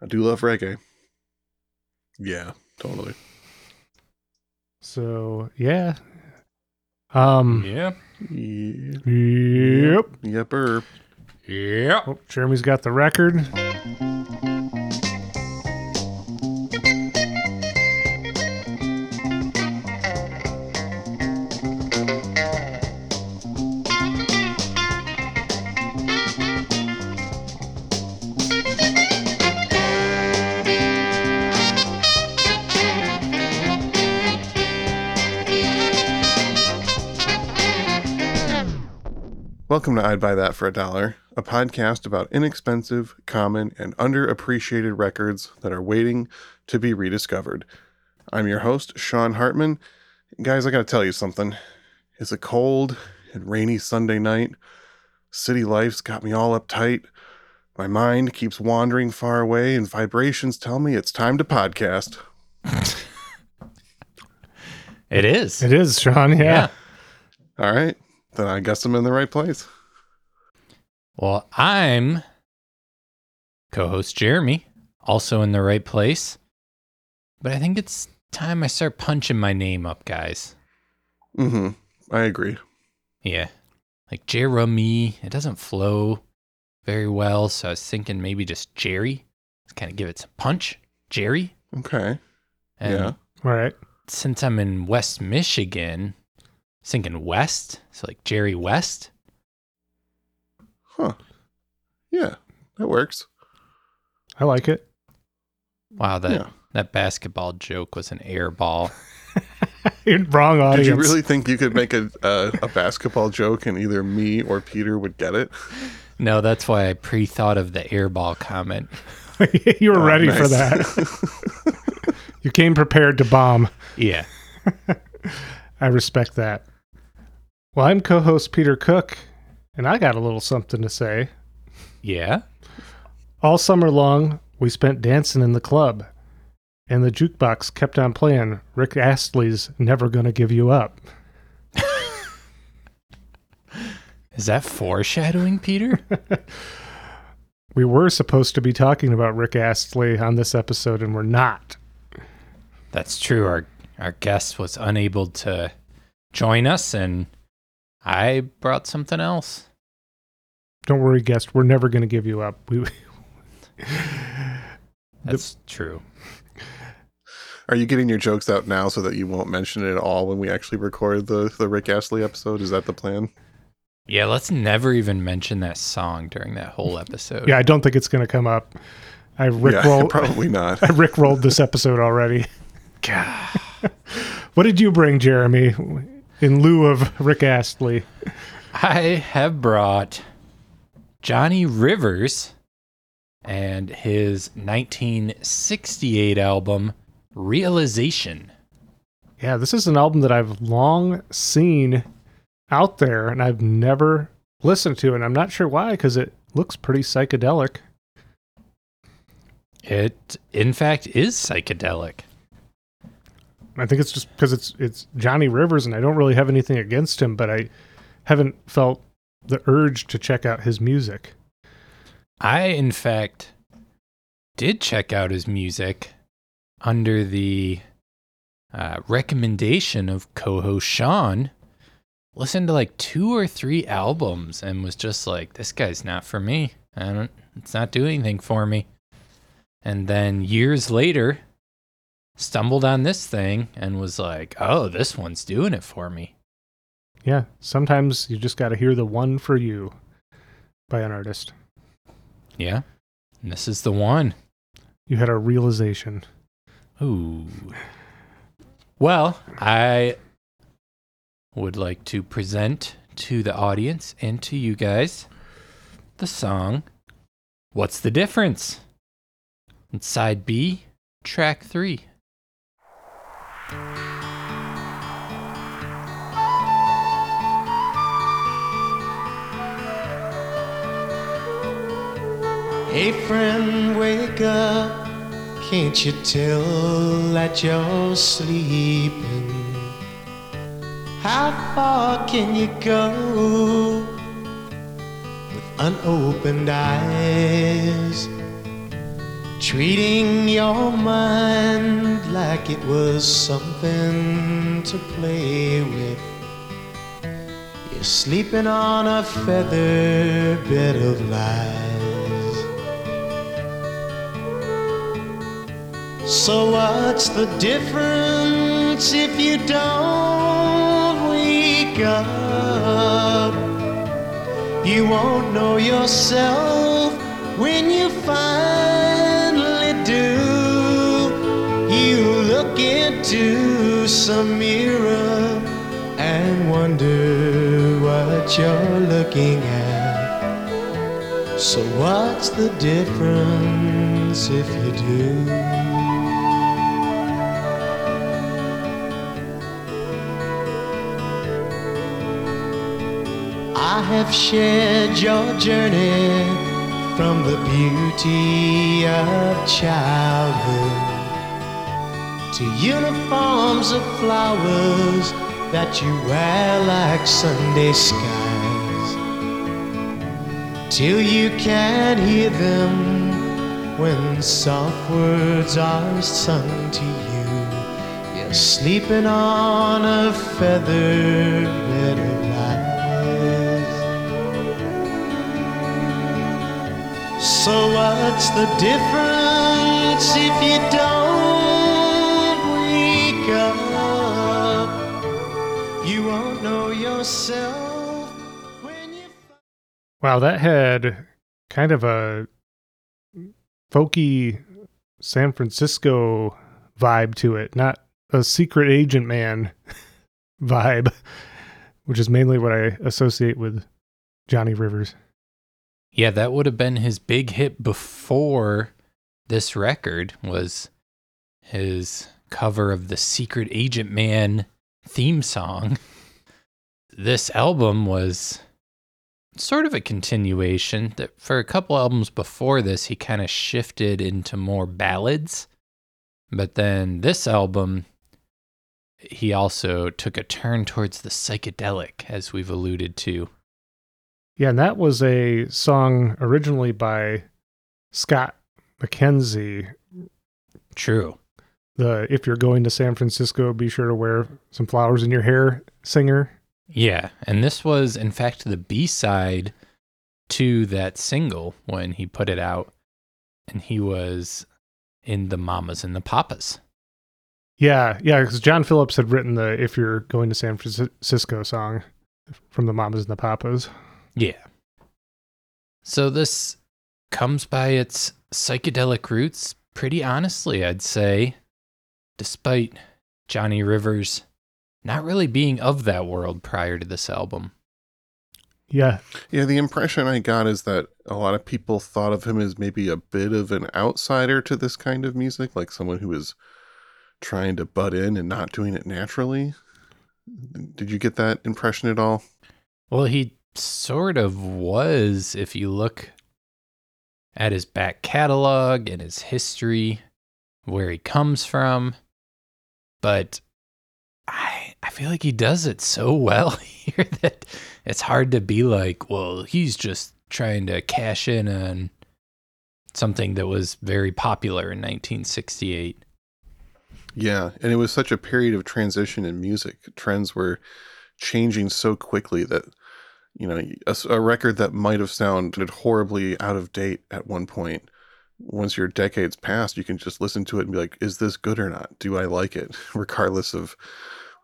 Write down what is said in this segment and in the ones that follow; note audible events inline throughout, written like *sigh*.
I do love reggae. Yeah, totally. So yeah. Um. Yeah. Yeah. Yep. Yepper. Yeah. Oh, Jeremy's got the record. Welcome to I'd Buy That for a Dollar, a podcast about inexpensive, common, and underappreciated records that are waiting to be rediscovered. I'm your host, Sean Hartman. Guys, I gotta tell you something. It's a cold and rainy Sunday night. City life's got me all uptight. My mind keeps wandering far away, and vibrations tell me it's time to podcast. *laughs* It is. It is Sean. Yeah. Yeah. All right, then I guess I'm in the right place. Well, I'm co host Jeremy, also in the right place. But I think it's time I start punching my name up, guys. Mm-hmm. I agree. Yeah. Like Jeremy, it doesn't flow very well. So I was thinking maybe just Jerry. Let's kind of give it some punch. Jerry. Okay. And Yeah. All right. since I'm in West Michigan, I was thinking West. So like Jerry West. Huh. Yeah, that works. I like it. Wow, that, Yeah. that basketball joke was an air ball. *laughs* Wrong audience. Did you really think you could make a, a a basketball joke and either me or Peter would get it? No, that's why I pre thought of the airball comment. *laughs* you were Oh, ready for that. *laughs* you came prepared to bomb. Yeah. I respect that. Well, I'm co-host Peter Cook, and I got a little something to say. Yeah. All summer long, we spent dancing in the club, and the jukebox kept on playing Rick Astley's "Never Gonna Give You Up." Is that foreshadowing, Peter? *laughs* We were supposed to be talking about Rick Astley on this episode, and we're not. that's true. Our our guest was unable to join us and I brought something else. Don't worry, guest. We're never going to give you up. We, *laughs* That's true. Are you getting your jokes out now so that you won't mention it at all when we actually record the the Rick Astley episode? Is that the plan? Yeah, let's never even mention that song during that whole episode. yeah, I don't think it's going to come up. I Rick yeah, roll. *laughs* probably not. *laughs* I Rick rolled this episode already. God. *laughs* What did you bring, Jeremy, in lieu of Rick Astley? I have brought Johnny Rivers and his 1968 album Realization. Yeah, this is an album that I've long seen out there, and I've never listened to, and I'm not sure why, because it looks pretty psychedelic. It, in fact, is psychedelic. I think it's just because it's it's Johnny Rivers, and I don't really have anything against him, but I haven't felt the urge to check out his music. I, in fact, did check out his music under the uh, recommendation of co host Sean. Listened to like two or three albums and was just like, this guy's not for me. I don't, it's not doing anything for me. And then years later, stumbled on this thing and was like, oh, this one's doing it for me. Yeah, sometimes you just got to hear the one for you by an artist. Yeah. And this is the one. You had a realization. Ooh. Well, I would like to present to the audience and to you guys the song What's the Difference? It's side B, track three. Hey friend, wake up. Can't you tell that you're sleeping? How far can you go with unopened eyes? treating your mind like it was something to play with. You're sleeping on a feather bed of lies. So, what's the difference if you don't wake up? You won't know yourself when you finally do. You look into some mirror and wonder what you're looking at. So, what's the difference if you do? Have shared your journey from the beauty of childhood to uniforms of flowers that you wear like Sunday skies. Till you can't hear them when soft words are sung to you. You're sleeping on a feather bed So what's the difference if you don't wake up? You won't know yourself when you Wow, that had kind of a folky San Francisco vibe to it, not a secret agent man *laughs* vibe, which is mainly what I associate with Johnny Rivers. Yeah, that would have been his big hit before this record was his cover of the Secret Agent Man theme song. This album was sort of a continuation that for a couple albums before this he kind of shifted into more ballads. But then this album he also took a turn towards the psychedelic as we've alluded to. Yeah, and that was a song originally by Scott McKenzie. True. The if you're going to San Francisco, be sure to wear some flowers in your hair singer. Yeah, and this was in fact the B-side to that single when he put it out and he was in the Mamas and the Papas. Yeah, yeah, because John Phillips had written the "If You're Going to San Francisco" song from the Mamas and the Papas. Yeah. So this comes by its psychedelic roots pretty honestly, I'd say, despite Johnny Rivers not really being of that world prior to this album. Yeah, Yeah, the impression I got is that a lot of people thought of him as maybe a bit of an outsider to this kind of music, like someone who was trying to butt in and not doing it naturally. Did you get that impression at all? Well, he sort of was if you look at his back catalog and his history, where he comes from. But I I feel like he does it so *laughs* well here that it's hard to be like, well, he's just trying to cash in on something that was very popular in 1968. Yeah, and it was such a period of transition in music. Trends were changing so quickly that you know a, a record that might have sounded horribly out of date at one point. Once your decades past you can just listen to it and be like is this good or not? Do i like it? *laughs* Regardless of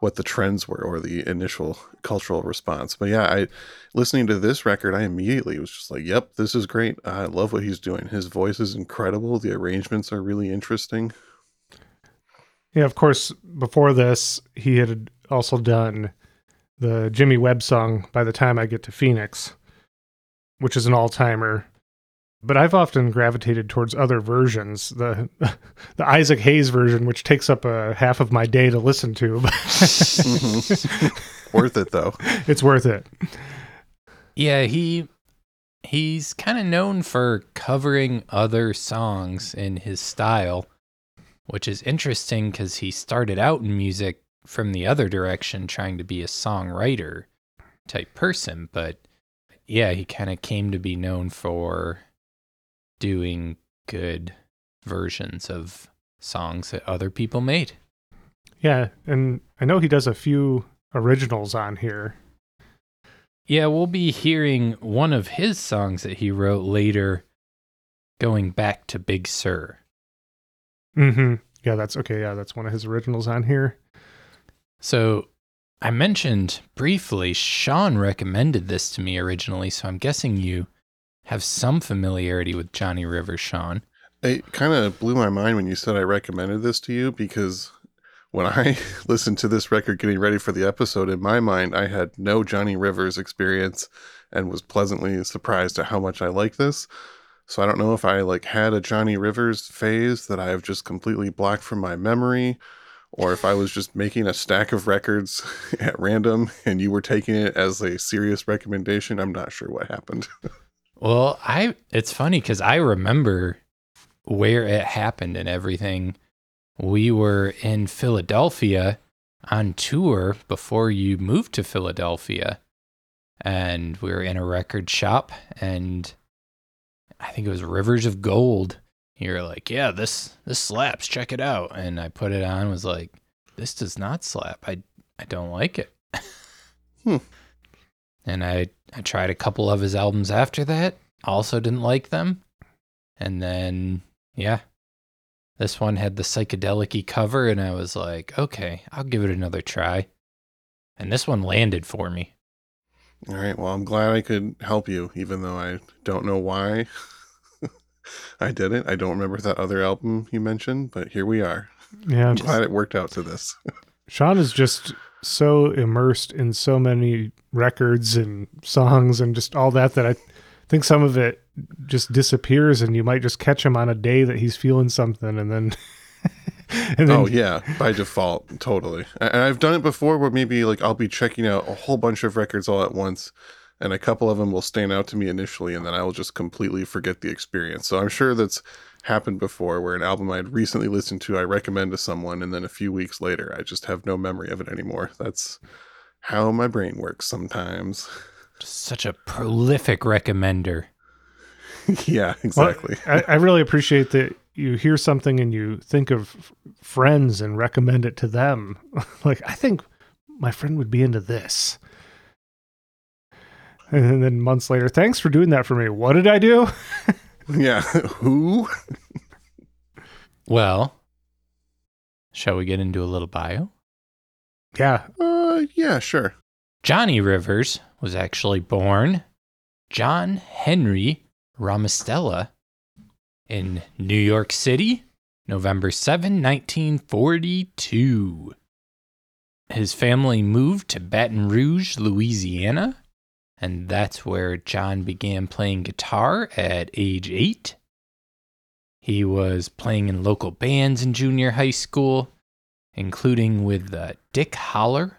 what the trends were or the initial cultural response. But yeah i listening to this record i immediately was just like yep this is great. I love what he's doing. His voice is incredible. The arrangements are really interesting. Yeah. Of course, before this, he had also done the Jimmy Webb song. By the time I get to Phoenix, which is an all timer. But I've often gravitated towards other versions. The *laughs* the Isaac Hayes version, which takes up a half of my day to listen to. *laughs* Mhm. worth it though *laughs* it's worth it. Yeah, he he's kind of known for covering other songs in his style, which is interesting cuz he started out in music from the other direction trying to be a songwriter type person, but yeah, he kind of came to be known for doing good versions of songs that other people made. Yeah, and I know he does a few originals on here. Yeah, we'll be hearing one of his songs that he wrote later, going back to Big Sur. Mm-hmm. Yeah, that's okay. Yeah, that's one of his originals on here. So I mentioned briefly, Sean recommended this to me originally, so I'm guessing you have some familiarity with Johnny Rivers, Sean. It kind of blew my mind when you said I recommended this to you because when I *laughs* listened to this record getting ready for the episode, in my mind, I had no Johnny Rivers experience and was pleasantly surprised at how much I like this. So I don't know if I like had a Johnny Rivers phase that I have just completely blocked from my memory or if I was just making a stack of records *laughs* at random and you were taking it as a serious recommendation. I'm not sure what happened. *laughs* Well, I it's funny cuz I remember where it happened and everything. We were in Philadelphia on tour before you moved to Philadelphia. And we were in a record shop and I think it was Rivers of Gold. You're like, yeah, this this slaps. Check it out. And I put it on. Was like, this does not slap. I I don't like it. Hmm. And I I tried a couple of his albums after that. Also didn't like them. And then yeah, this one had the psychedelic cover, and I was like, okay, I'll give it another try. And this one landed for me. All right. Well, I'm glad I could help you, even though I don't know why *laughs* I did it. I don't remember that other album you mentioned, but here we are. Yeah, I'm glad it worked out to this. *laughs* Sean is just so immersed in so many records and songs and just all that that I think some of it just disappears and you might just catch him on a day that he's feeling something and then *laughs* and then oh yeah, by default, totally. And I've done it before, where maybe like I'll be checking out a whole bunch of records all at once, and a couple of them will stand out to me initially, and then I will just completely forget the experience. So I'm sure that's happened before, where an album I'd recently listened to, I recommend to someone, and then a few weeks later, I just have no memory of it anymore. That's how my brain works sometimes. *laughs* Just such a prolific recommender. *laughs* yeah, Well, exactly. I, I really appreciate that you hear something and you think of f- friends and recommend it to them. *laughs* like, I think my friend would be into this. And then months later, thanks for doing that for me. What did I do? *laughs* yeah, who? Well, shall we get into a little bio? Yeah. Uh, yeah, sure. Johnny Rivers was actually born John Henry Ramistella in New York City, November 7, 1942. His family moved to Baton Rouge, Louisiana, and that's where John began playing guitar at age eight. He was playing in local bands in junior high school, including with uh, Dick Holler,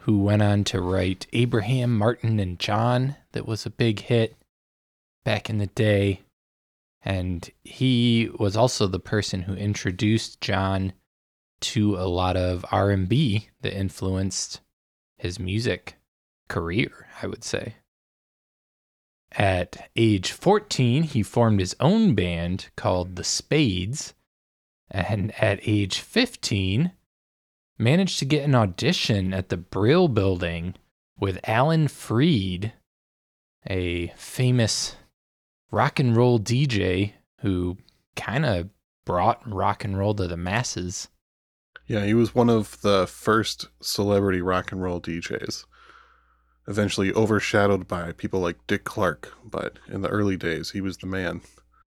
who went on to write Abraham, Martin, and John, that was a big hit back in the day. And he was also the person who introduced John to a lot of R&B that influenced his music career, I would say. At age 14, he formed his own band called The Spades. And at age 15, managed to get an audition at the Brill Building with Alan Freed, a famous rock and roll DJ who kind of brought rock and roll to the masses. Yeah, he was one of the first celebrity rock and roll DJs. Eventually overshadowed by people like Dick Clark, but in the early days, he was the man.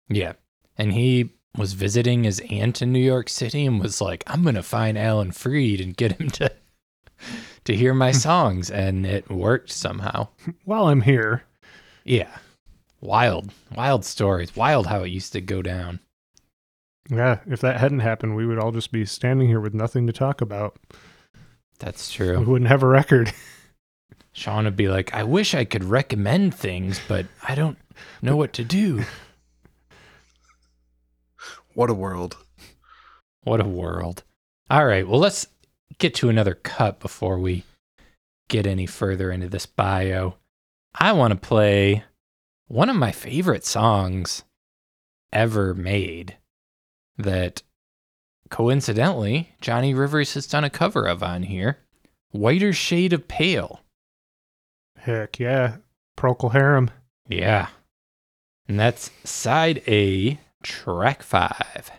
Yeah. And he was visiting his aunt in New York City and was like, I'm going to find Alan Freed and get him to *laughs* to hear my *laughs* songs and it worked somehow. *laughs* While I'm here, Yeah. Wild, wild stories. Wild how it used to go down. yeah, if that hadn't happened, we would all just be standing here with nothing to talk about. That's true. We wouldn't have a record. Sean would be like, I wish I could recommend things, but I don't know what to do. What a world. What a world. All right, well, let's get to another cut before we get any further into this bio. I want to play one of my favorite songs ever made. that coincidentally Johnny Rivers has done a cover of on here Whiter Shade of Pale. Heck yeah. Procol Harum. Yeah. And that's side A, track five.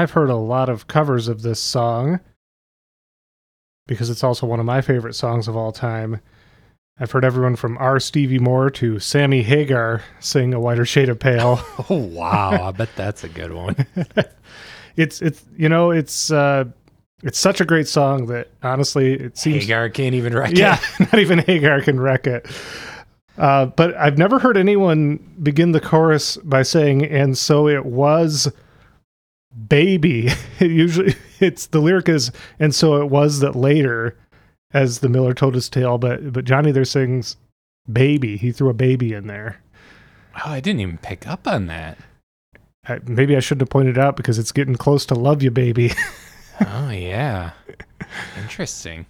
I've heard a lot of covers of this song because it's also one of my favorite songs of all time. I've heard everyone from R. Stevie Moore to Sammy Hagar sing A Whiter Shade of Pale. *laughs* Oh, wow. I bet that's a good one. *laughs* it's it's you know it's uh it's such a great song that honestly it seems Hagar can't even wreck yeah it. Yeah, *laughs* not even Hagar can wreck it. Uh, but I've never heard anyone begin the chorus by saying "and so it was." Baby, *laughs* usually it's the lyric is, and so it was that later, as the Miller told his tale. But but Johnny there sings, "Baby." He threw a baby in there. Oh, I didn't even pick up on that. I, maybe I shouldn't have pointed it out because it's getting close to "Love You, Baby." *laughs* Oh, yeah. Interesting.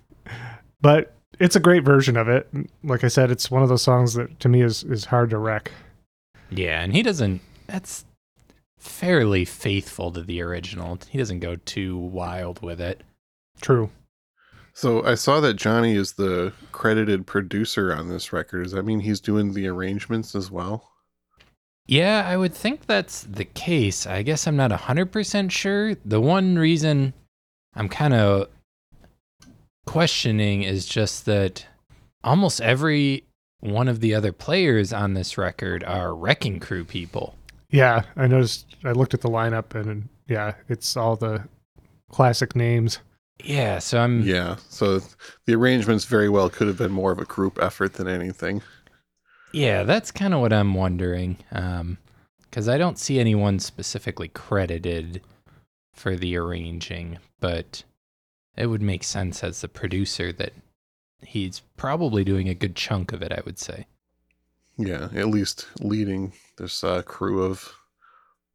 but it's a great version of it. Like I said, it's one of those songs that to me is is hard to wreck. Yeah, and he doesn't. That's fairly faithful to the original. He doesn't go too wild with it. True. So I saw that Johnny is the credited producer on this record. Does that mean he's doing the arrangements as well? Yeah, I would think that's the case. I guess I'm not 100% sure. The one reason I'm kind of questioning is just that almost every one of the other players on this record are Wrecking Crew people. Yeah, I noticed. I looked at the lineup and yeah, it's all the classic names. Yeah, so I'm Yeah. So the arrangements very well could have been more of a group effort than anything. Yeah, that's kind of what I'm wondering. Um, because I don't see anyone specifically credited for the arranging, but it would make sense as the producer that he's probably doing a good chunk of it. I would say. Yeah, at least leading this uh, crew of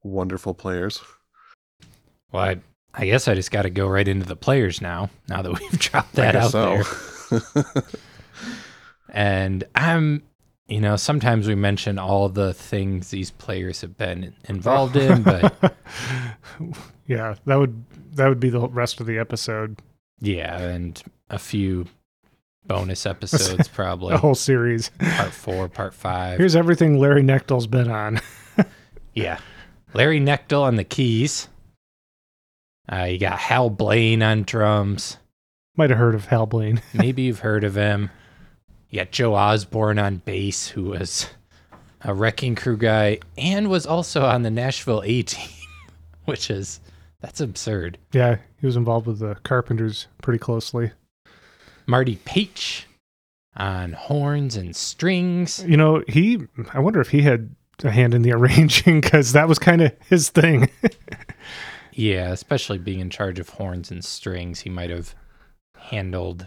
wonderful players. Well, I, I guess I just got to go right into the players now. Now that *laughs* we've dropped I that out guess there, *laughs* and I'm, you know, sometimes we mention all the things these players have been involved in, but *laughs* yeah, that would that would be the rest of the episode, Yeah, and a few bonus *laughs* episodes probably. a whole series. Part four, part five. Here's everything Larry Knechtel's been on. *laughs* yeah. Larry Knechtel on the keys. Uh, you got Hal Blaine on drums. Might have heard of Hal Blaine. *laughs* Maybe you've heard of him. You got Joe Osborn on bass, who was a Wrecking Crew guy and was also on the Nashville A team, which is that's absurd. Yeah, he was involved with the Carpenters pretty closely. Marty Paich on horns and strings. You know, he. I wonder if he had a hand in the *laughs* arranging because that was kind of his thing. *laughs* Yeah, especially being in charge of horns and strings, he might have handled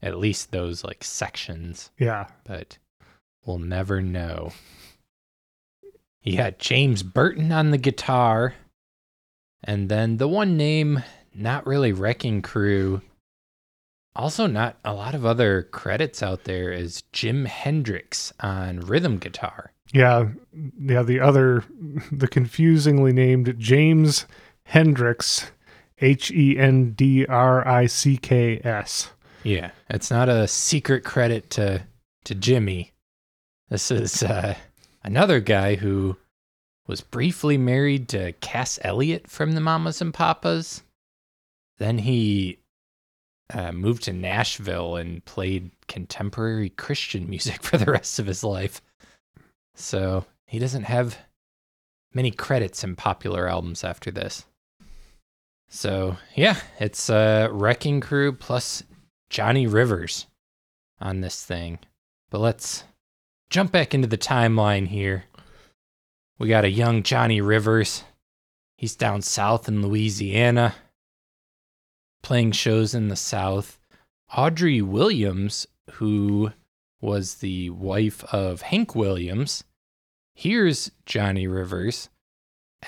at least those like sections, yeah, but we'll never know. You got James Burton on the guitar, and then the one name, not really Wrecking Crew. Also, not a lot of other credits out there is Jim Hendricks on rhythm guitar. yeah, yeah. The other, the confusingly named James Hendricks, H E N D R I C K S. Yeah, it's not a secret credit to to Jimmy. This is uh, another guy who was briefly married to Cass Elliot from the Mamas and Papas. Then he uh, moved to Nashville and played contemporary Christian *laughs* music for the rest of his life. So he doesn't have many credits in popular albums after this. So yeah, it's uh, Wrecking Crew plus Johnny Rivers on this thing. But let's jump back into the timeline here. We got a young Johnny Rivers. He's down south in Louisiana, playing shows in the South. Audrey Williams, who was the wife of Hank Williams, hears Johnny Rivers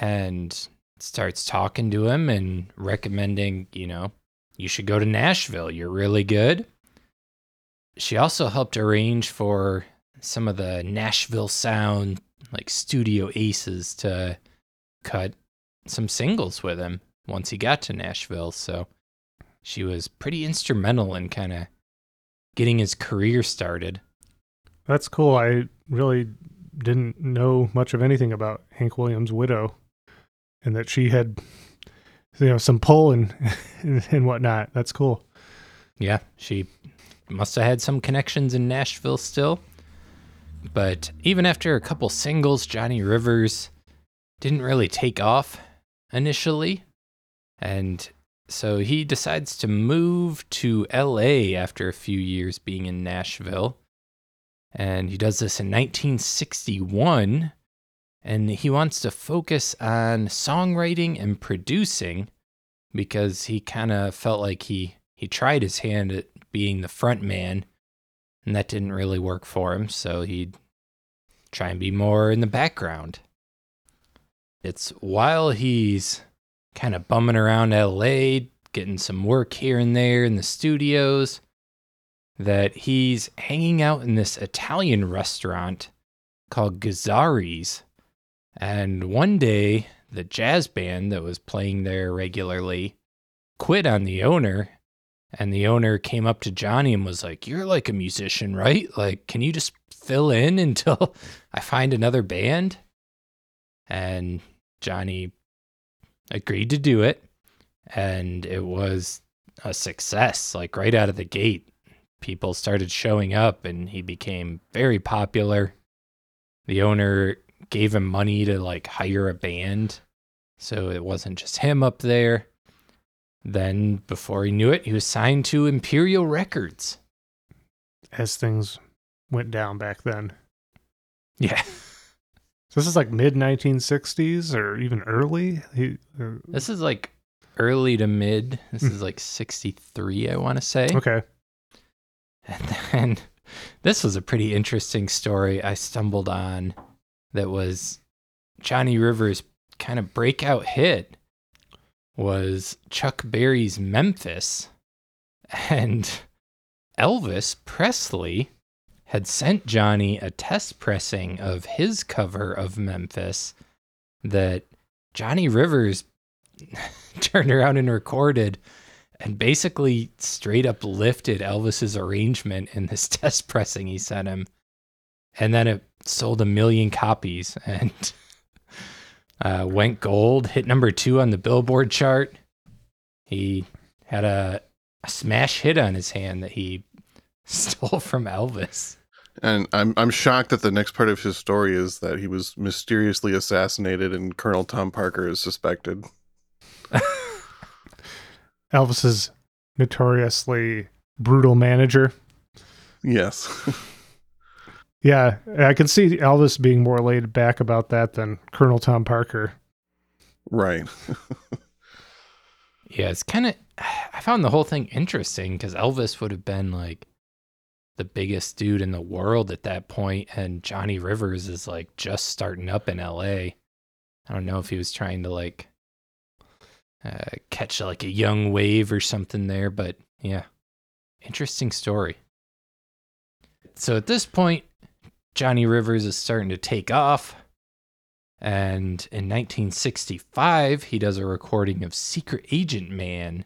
and starts talking to him and recommending, you know, you should go to Nashville. You're really good. She also helped arrange for some of the Nashville Sound, like studio aces, to cut some singles with him once he got to Nashville. So she was pretty instrumental in kind of getting his career started. That's cool. I really didn't know much of anything about Hank Williams' widow, and that she had, you know, some pull and *laughs* and whatnot. That's cool. Yeah, she must have had some connections in Nashville still. But even after a couple singles, Johnny Rivers didn't really take off initially. And so he decides to move to LA after a few years being in Nashville. And he does this in 1961. And he wants to focus on songwriting and producing because he kind of felt like he, he tried his hand at being the front man and that didn't really work for him. So he'd try and be more in the background. It's while he's kind of bumming around LA, getting some work here and there in the studios, that he's hanging out in this Italian restaurant called Gazzari's. And one day, the jazz band that was playing there regularly quit on the owner. And the owner came up to Johnny and was like, You're like a musician, right? Like, can you just fill in *laughs* until I find another band? And Johnny agreed to do it. And it was a success, like right out of the gate. People started showing up and he became very popular. The owner gave him money to like hire a band. So it wasn't just him up there. Then, before he knew it, he was signed to Imperial Records. As things went down back then. Yeah. *laughs* This is like mid 1960s or even early. He, uh, This is like early to mid. This is like 63, I want to say. okay. And *laughs* then this was a pretty interesting story I stumbled on that was Johnny Rivers' kind of breakout hit was Chuck Berry's Memphis. And Elvis Presley had sent Johnny a test pressing of his cover of Memphis that Johnny Rivers *laughs* turned around and recorded and basically straight up lifted Elvis's arrangement in this *laughs* test pressing he sent him. And then it sold a million copies and *laughs* uh, went gold, hit number two on the Billboard chart. He had a, a smash hit on his hand that he stole from Elvis. And I'm I'm shocked that the next part of his story is that he was mysteriously assassinated and Colonel Tom Parker is suspected. *laughs* Elvis's notoriously brutal manager. Yes. *laughs* Yeah, I can see Elvis being more laid back about that than Colonel Tom Parker. right. *laughs* Yeah, it's kind of. *sighs* I found the whole thing interesting because Elvis would have been like the biggest dude in the world at that point, and Johnny Rivers is like just starting up in LA. I don't know if he was trying to like uh, catch like a young wave or something there, but yeah, interesting story. So at this point, Johnny Rivers is starting to take off. And in 1965, he does a recording of Secret Agent Man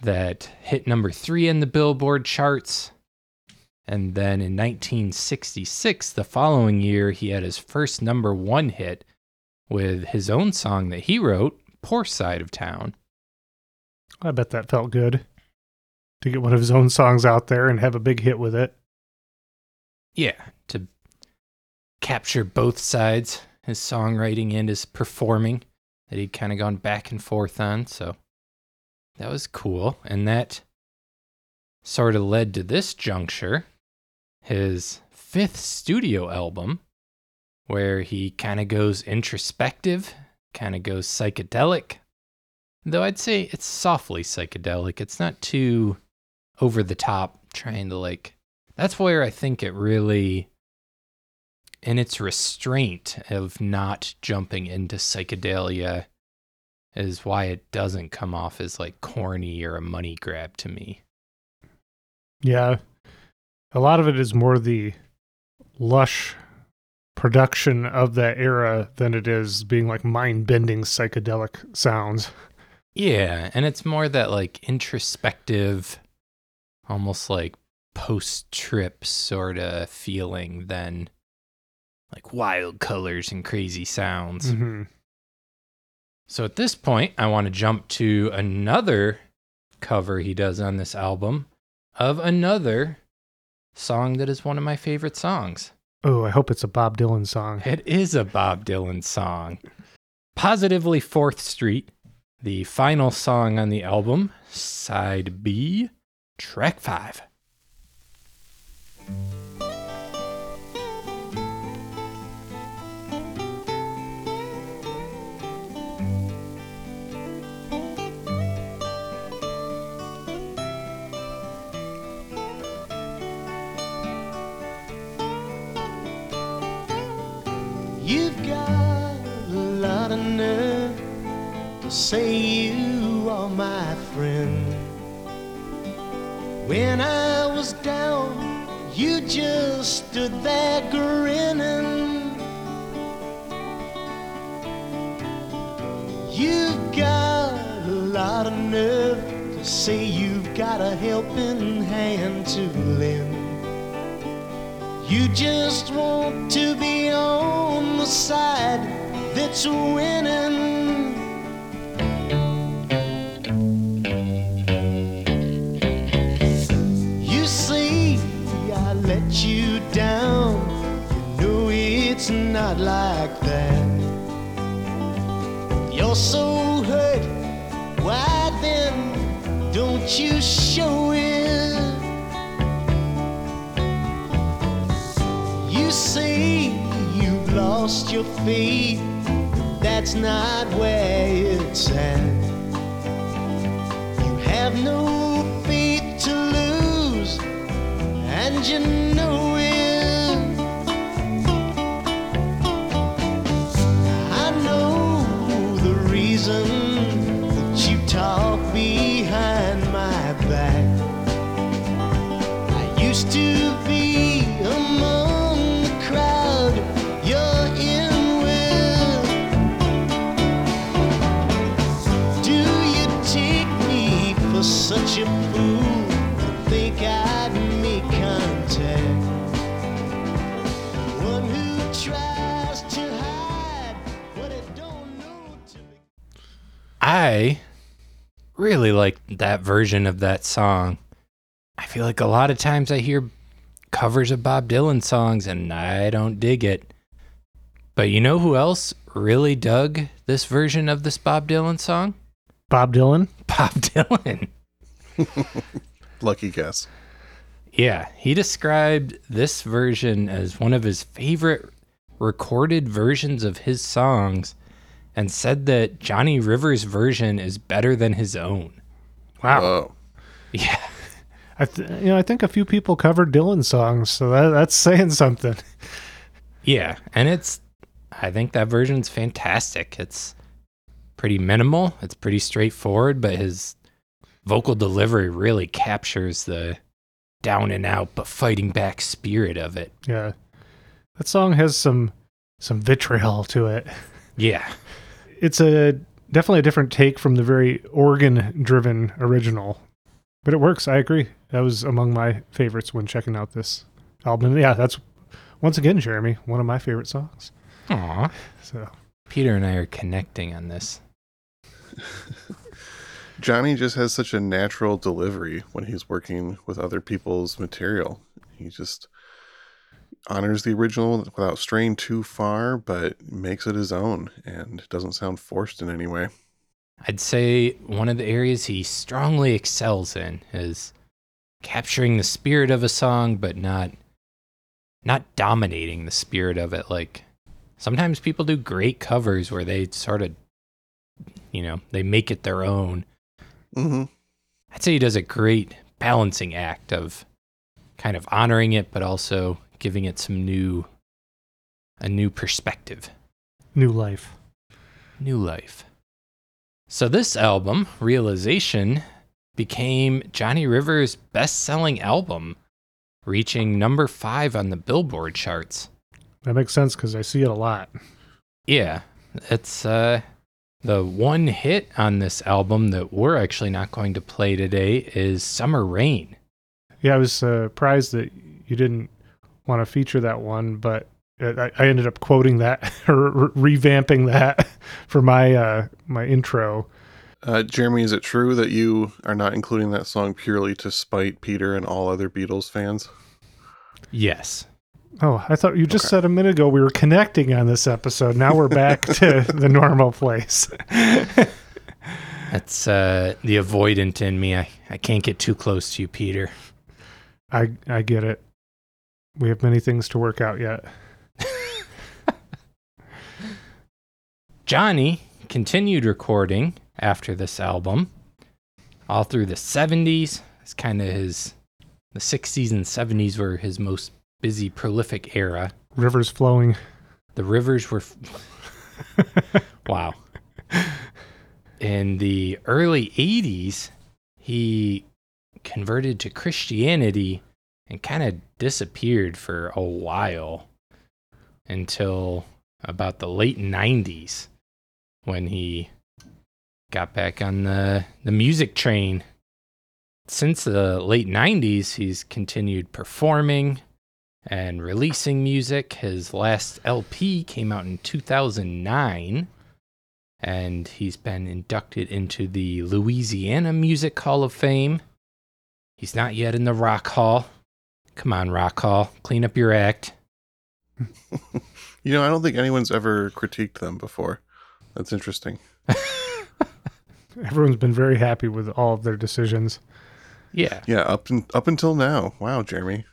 that hit number three in the Billboard charts. And then in 1966, the following year, he had his first number one hit with his own song that he wrote, Poor Side of Town. I bet that felt good to get one of his own songs out there and have a big hit with it. Yeah, to capture both sides, his songwriting and his performing that he'd kind of gone back and forth on. So that was cool. And that sort of led to this juncture, his fifth studio album, where he kind of goes introspective, kind of goes psychedelic. Though I'd say it's softly psychedelic. It's not too over the top, trying to like that's where I think it really, in its restraint of not jumping into psychedelia, is why it doesn't come off as like corny or a money grab to me. Yeah. A lot of it is more the lush production of that era than it is being like mind bending psychedelic sounds. Yeah, and it's more that like introspective, almost like post trip sort of feeling than like wild colors and crazy sounds. Mm-hmm. So at this point, I want to jump to another cover he does on this album of another song that is one of my favorite songs. Oh, I hope it's a Bob Dylan song. It is a Bob Dylan song. Positively 4th Street, the final song on the album, side B, track 5. You've got a lot of nerve to say you are my friend. When I was down, you just stood there grinning. You've got a lot of nerve to say you've got a helping hand to lend. You just want to be on side that's winning. You see, I let you down. You know it's not like that. You're so hurt. Why then don't you lost your faith. That's not where it's at. You have no faith to lose, and you know that version of that song. I feel like a lot of times I hear covers of Bob Dylan songs and I don't dig it. But you know who else really dug this version of this Bob Dylan song? Bob Dylan. *laughs* Bob Dylan. *laughs* Lucky guess. Yeah, he described this version as one of his favorite recorded versions of his songs and said that Johnny Rivers' version is better than his own. Wow. Whoa. Yeah. I th- you know I think a few people covered Dylan songs, so that, that's saying something. Yeah, and it's I think that version's fantastic. It's pretty minimal, it's pretty straightforward, but his vocal delivery really captures the down and out but fighting back spirit of it. Yeah, that song has some some vitriol to it. Yeah. It's a definitely a different take from the very organ driven original, but it works. I agree. That was among my favorites when checking out this album. Yeah, that's once again, Jeremy, one of my favorite songs. Aw. So Peter and I are connecting on this. *laughs* Johnny just has such a natural delivery when he's working with other people's material. He just honors the original without straying too far, but makes it his own and doesn't sound forced in any way. I'd say one of the areas he strongly excels in is capturing the spirit of a song but not not dominating the spirit of it like sometimes people do great covers where they sort of you know, they make it their own. Mm-hmm. I'd say he does a great balancing act of kind of honoring it but also giving it some new a new perspective. new life. New life. So this album, Realization, became Johnny Rivers' best-selling album, reaching number 5 on the Billboard charts. That makes sense because I see it a lot. Yeah, it's uh the one hit on this album that we're actually not going to play today is Summer Rain. Yeah, I was surprised that you didn't want to feature that one, but I, I ended up quoting that *laughs* or re- revamping that *laughs* for my uh, my intro. Uh, Jeremy, is it true that you are not including that song purely to spite Peter and all other Beatles fans? Yes. Oh, I thought you just Okay. said a minute ago we were connecting on this episode. Now we're back to *laughs* the normal place. That's uh the avoidant in me. I, I can't get too close to you, Peter. I I get it. We have many things to work out yet. Johnny continued recording after this album all through the 70s. It's kind of his, the 60s and 70s were his most busy, prolific era. Rivers flowing. The rivers were, *laughs* wow. In the early 80s, he converted to Christianity and kind of disappeared for a while until about the late 90s when he got back on the, the music train. Since the late 90s, he's continued performing and releasing music. His last LP came out in 2009, and he's been inducted into the Louisiana Music Hall of Fame. He's not yet in the Rock Hall. Come on, Rock Hall, clean up your act. *laughs* You know, I don't think anyone's ever critiqued them before. That's interesting. *laughs* Everyone's been very happy with all of their decisions. Yeah, Yeah, up and up until now. Wow, Jeremy.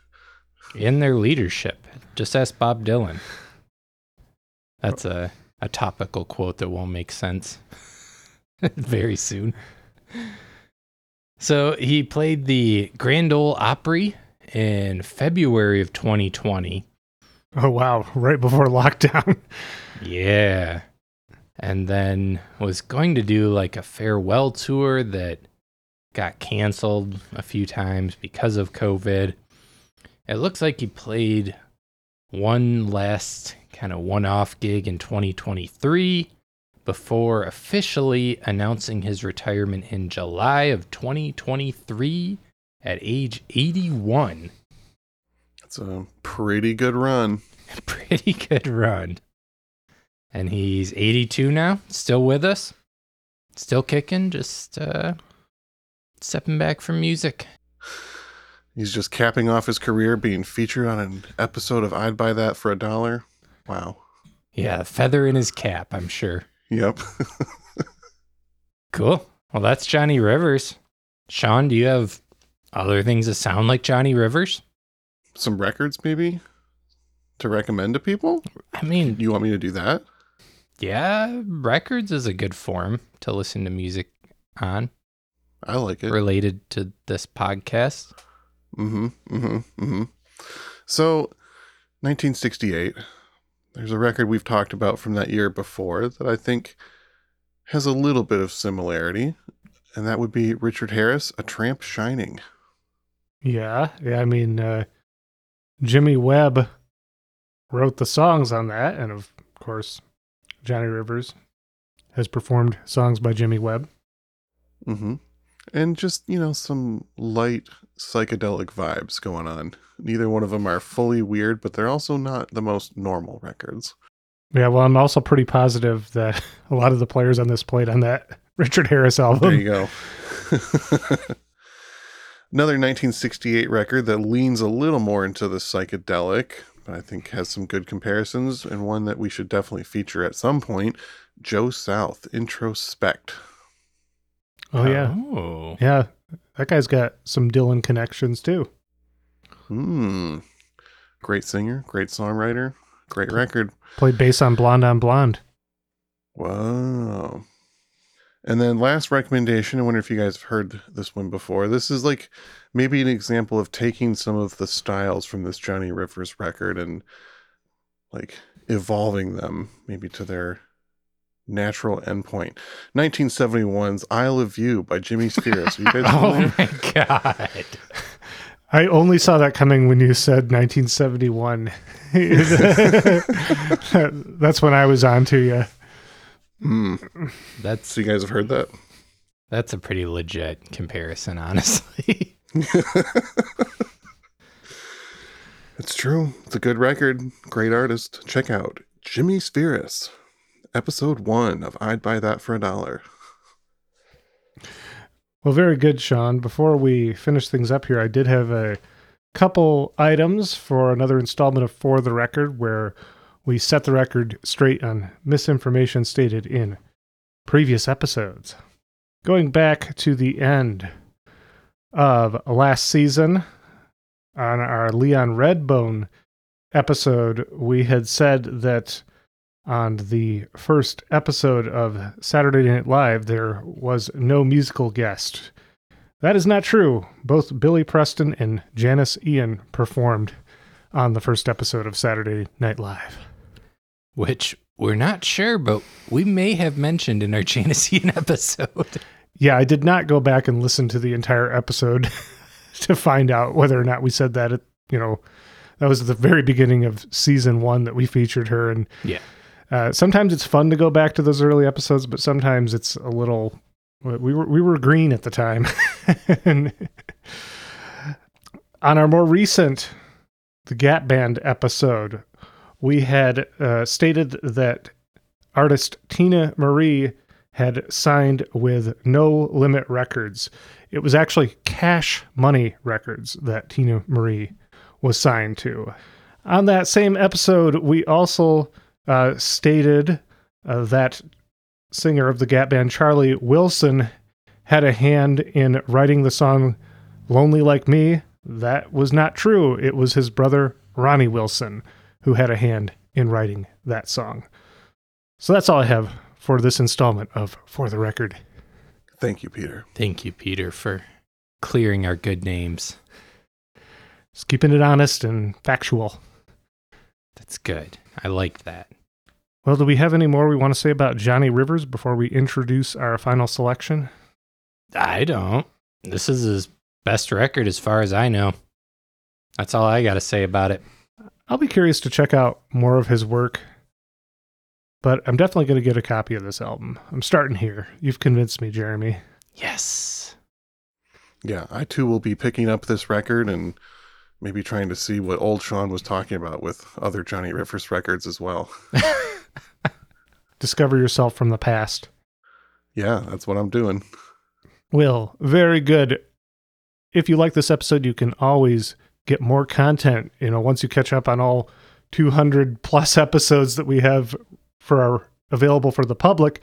in their leadership. Just ask Bob Dylan. That's a, a topical quote that won't make sense *laughs* very soon. So he played the Grand Ole Opry in February of 2020. Oh wow! Right before *laughs* lockdown. Yeah. And then was going to do like a farewell tour that got canceled a few times because of COVID. It looks like he played one last kind of one off gig in 2023 before officially announcing his retirement in July of 2023 at age 81. That's a pretty good run. *laughs* Pretty good run. And he's 82 now, still with us, still kicking, just uh, stepping back from music. He's just capping off his career being featured on an episode of I'd Buy That for a Dollar. Wow. Yeah, feather in his cap, I'm sure. Yep. *laughs* Cool. Well, that's Johnny Rivers. Sean, do you have other things that sound like Johnny Rivers? Some records, maybe, to recommend to people? I mean, You want me to do that? yeah, records is a good form to listen to music on I like it. related to this podcast. Mm-hmm. Mm-hmm. Mm-hmm. So, 1968. There's a record we've talked about from that year before that I think has a little bit of similarity, and that would be Richard Harris, "A Tramp Shining." Yeah, yeah. I mean, uh, Jimmy Webb wrote the songs on that, and of course, Johnny Rivers has performed songs by Jimmy Webb. Mm-hmm. And just you know some light psychedelic vibes going on. Neither one of them are fully weird, but they're also not the most normal records. Yeah, well, I'm also pretty positive that *laughs* a lot of the players on this played on that *laughs* Richard Harris album. There you go. *laughs* Another 1968 record that leans a little more into the psychedelic, but I think has some good comparisons, and one that we should definitely feature at some point Joe South, Introspect. Oh yeah, Oh. yeah. That guy's got some Dylan connections too. Hmm. Great singer, great songwriter, great record. Played bass on Blonde on Blonde. Wow. And then last recommendation, I wonder if you guys have heard this one before. This is like maybe an example of taking some of the styles from this Johnny Rivers record and like evolving them maybe to their natural endpoint. 1971's Isle of View by Jimmie Spheeris. You guys *laughs* Oh my god. I only saw that coming when you said 1971. *laughs* *laughs* That's when I was on to you. Hmm. That's So you guys have heard that? that's a pretty legit comparison, honestly. *laughs* It's true. It's a good record. Great artist. Check out Jimmie Spheeris, episode one of I'd Buy That for a Dollar. Well, very good, Sean. Before we finish things up here, I did have a couple items for another installment of For the Record where we set the record straight on misinformation stated in previous episodes. Going back to the end of last season, on our Leon Redbone episode, we had said that on the first episode of Saturday Night Live, there was no musical guest. That is not true. Both Billy Preston and Janis Ian performed on the first episode of Saturday Night Live. Which we're not sure, but we may have mentioned in our *laughs* Janis Ian episode. Yeah, I did not go back and listen to the entire episode *laughs* to find out whether or not we said that. At, you know, that was the very beginning of season one that we featured her, and Yeah. uh, sometimes it's fun to go back to those early episodes, but sometimes it's a little. We were we were green at the time, *laughs* and on our more recent the Gap Band episode, we had uh, stated that artist Teena Marie had signed with No Limit Records. It was actually Cash Money Records that Teena Marie was signed to. On that same episode, we also uh, stated uh, that singer of the Gap Band, Charlie Wilson, had a hand in writing the song Lonely Like Me. That was not true. It was his brother, Ronnie Wilson, who had a hand in writing that song. So that's all I have for this installment of For the Record. Thank you, Peter. Thank you, Peter, for clearing our good names. Just keeping it honest and factual. That's good. I like that. Well, do we have any more we want to say about Johnny Rivers before we introduce our final selection? I don't. This is his best record as far as I know. That's all I got to say about it. I'll be curious to check out more of his work, but I'm definitely going to get a copy of this album. I'm starting here. You've convinced me, Jeremy. Yes. Yeah, I too will be picking up this record and maybe trying to see what old Sean was talking about with other Johnny Rivers records as well. *laughs* Discover yourself from the past. Yeah, that's what I'm doing. Will, very good. If you like this episode, you can always get more content. You know, once you catch up on all 200 plus *laughs* episodes that we have for our available for the public,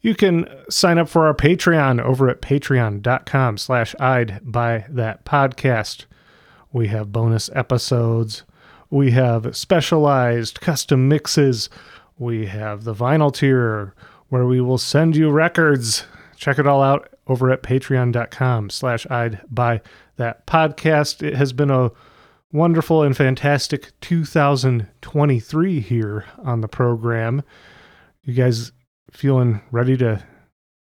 you can sign up for our Patreon over at patreon.com slash I'd buy that podcast. We have bonus episodes. We have specialized custom mixes. We have the vinyl tier where we will send you records. Check it all out over at patreon.com slash I'd buy that podcast. It has been a wonderful and fantastic 2023 here on the program. You guys feeling ready to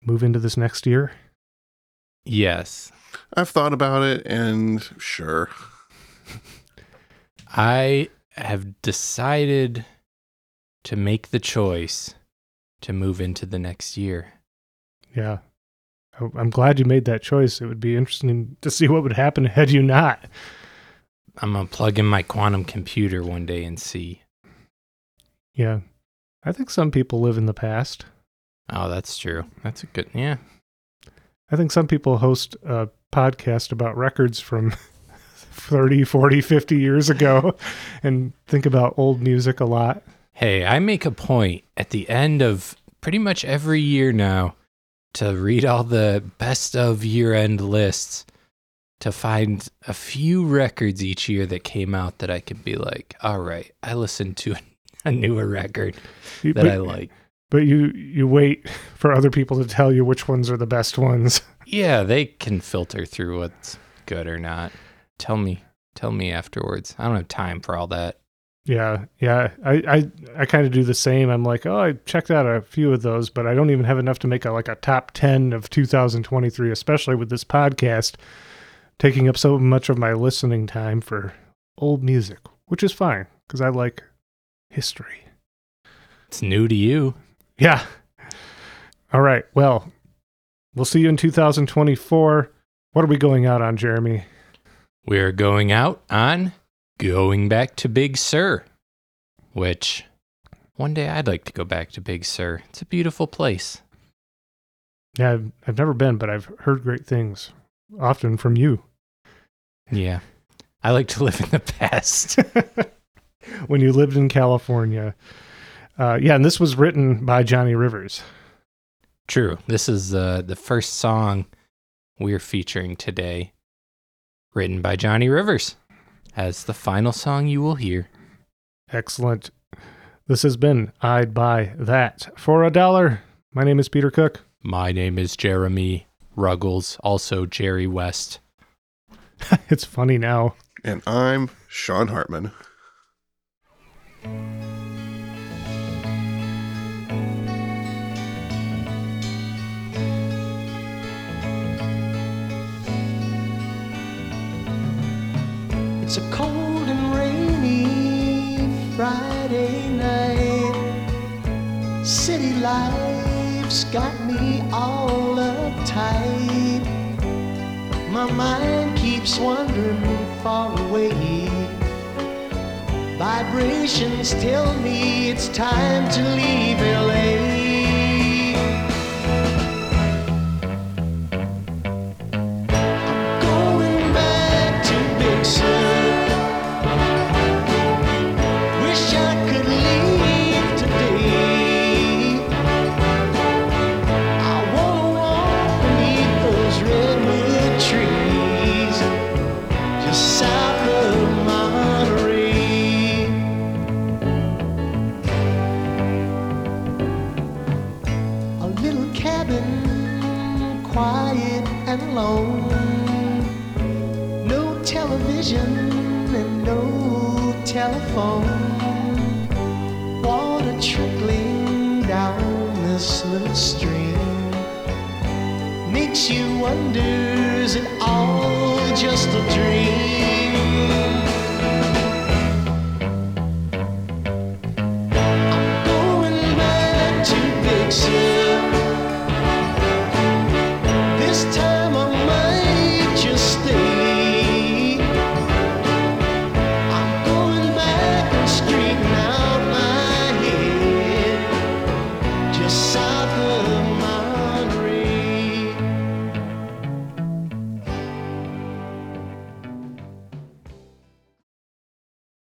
move into this next year? Yes. I've thought about it and sure. *laughs* I have decided to make the choice to move into the next year. Yeah. I- I'm glad you made that choice. It would be interesting to see what would happen had you not. I'm going to plug in my quantum computer one day and see. Yeah. I think some people live in the past. Oh, that's true. That's a good, yeah. I think some people host a podcast about records from *laughs* 30, 40, 50 years ago *laughs* and think about old music a lot. Hey, I make a point at the end of pretty much every year now to read all the best of year end lists to find a few records each year that came out that I could be like, all right, I listened to *laughs* a newer record that but, I like. but you you wait for other people to tell you which ones are the best ones. *laughs* Yeah, they can filter through what's good or not. Tell me, tell me afterwards. I don't have time for all that. Yeah, yeah. I I, I kind of do the same. I'm like, oh, I checked out a few of those, but I don't even have enough to make a like a top ten of 2023, especially with this podcast taking up so much of my listening time for old music, which is fine because I like history. It's new to you. Yeah. All right. Well, we'll see you in 2024. What are we going out on, Jeremy? We're going out on going back to Big Sur, which one day I'd like to go back to Big Sur. It's a beautiful place. Yeah, I've, I've never been, but I've heard great things, often from you. Yeah. I like to live in the past. *laughs* when you lived in California. Uh, yeah, and this was written by Johnny Rivers. True. This is uh, the first song we're featuring today, written by Johnny Rivers, as the final song you will hear. Excellent. This has been I'd Buy That for a Dollar. My name is Peter Cook. My name is Jeremy Ruggles, also Jerry West. *laughs* it's funny now. And I'm Sean Hartman. It's a cold and rainy Friday night. City life's got me all uptight. My mind keeps wandering far away. Vibrations tell me it's time to leave LA.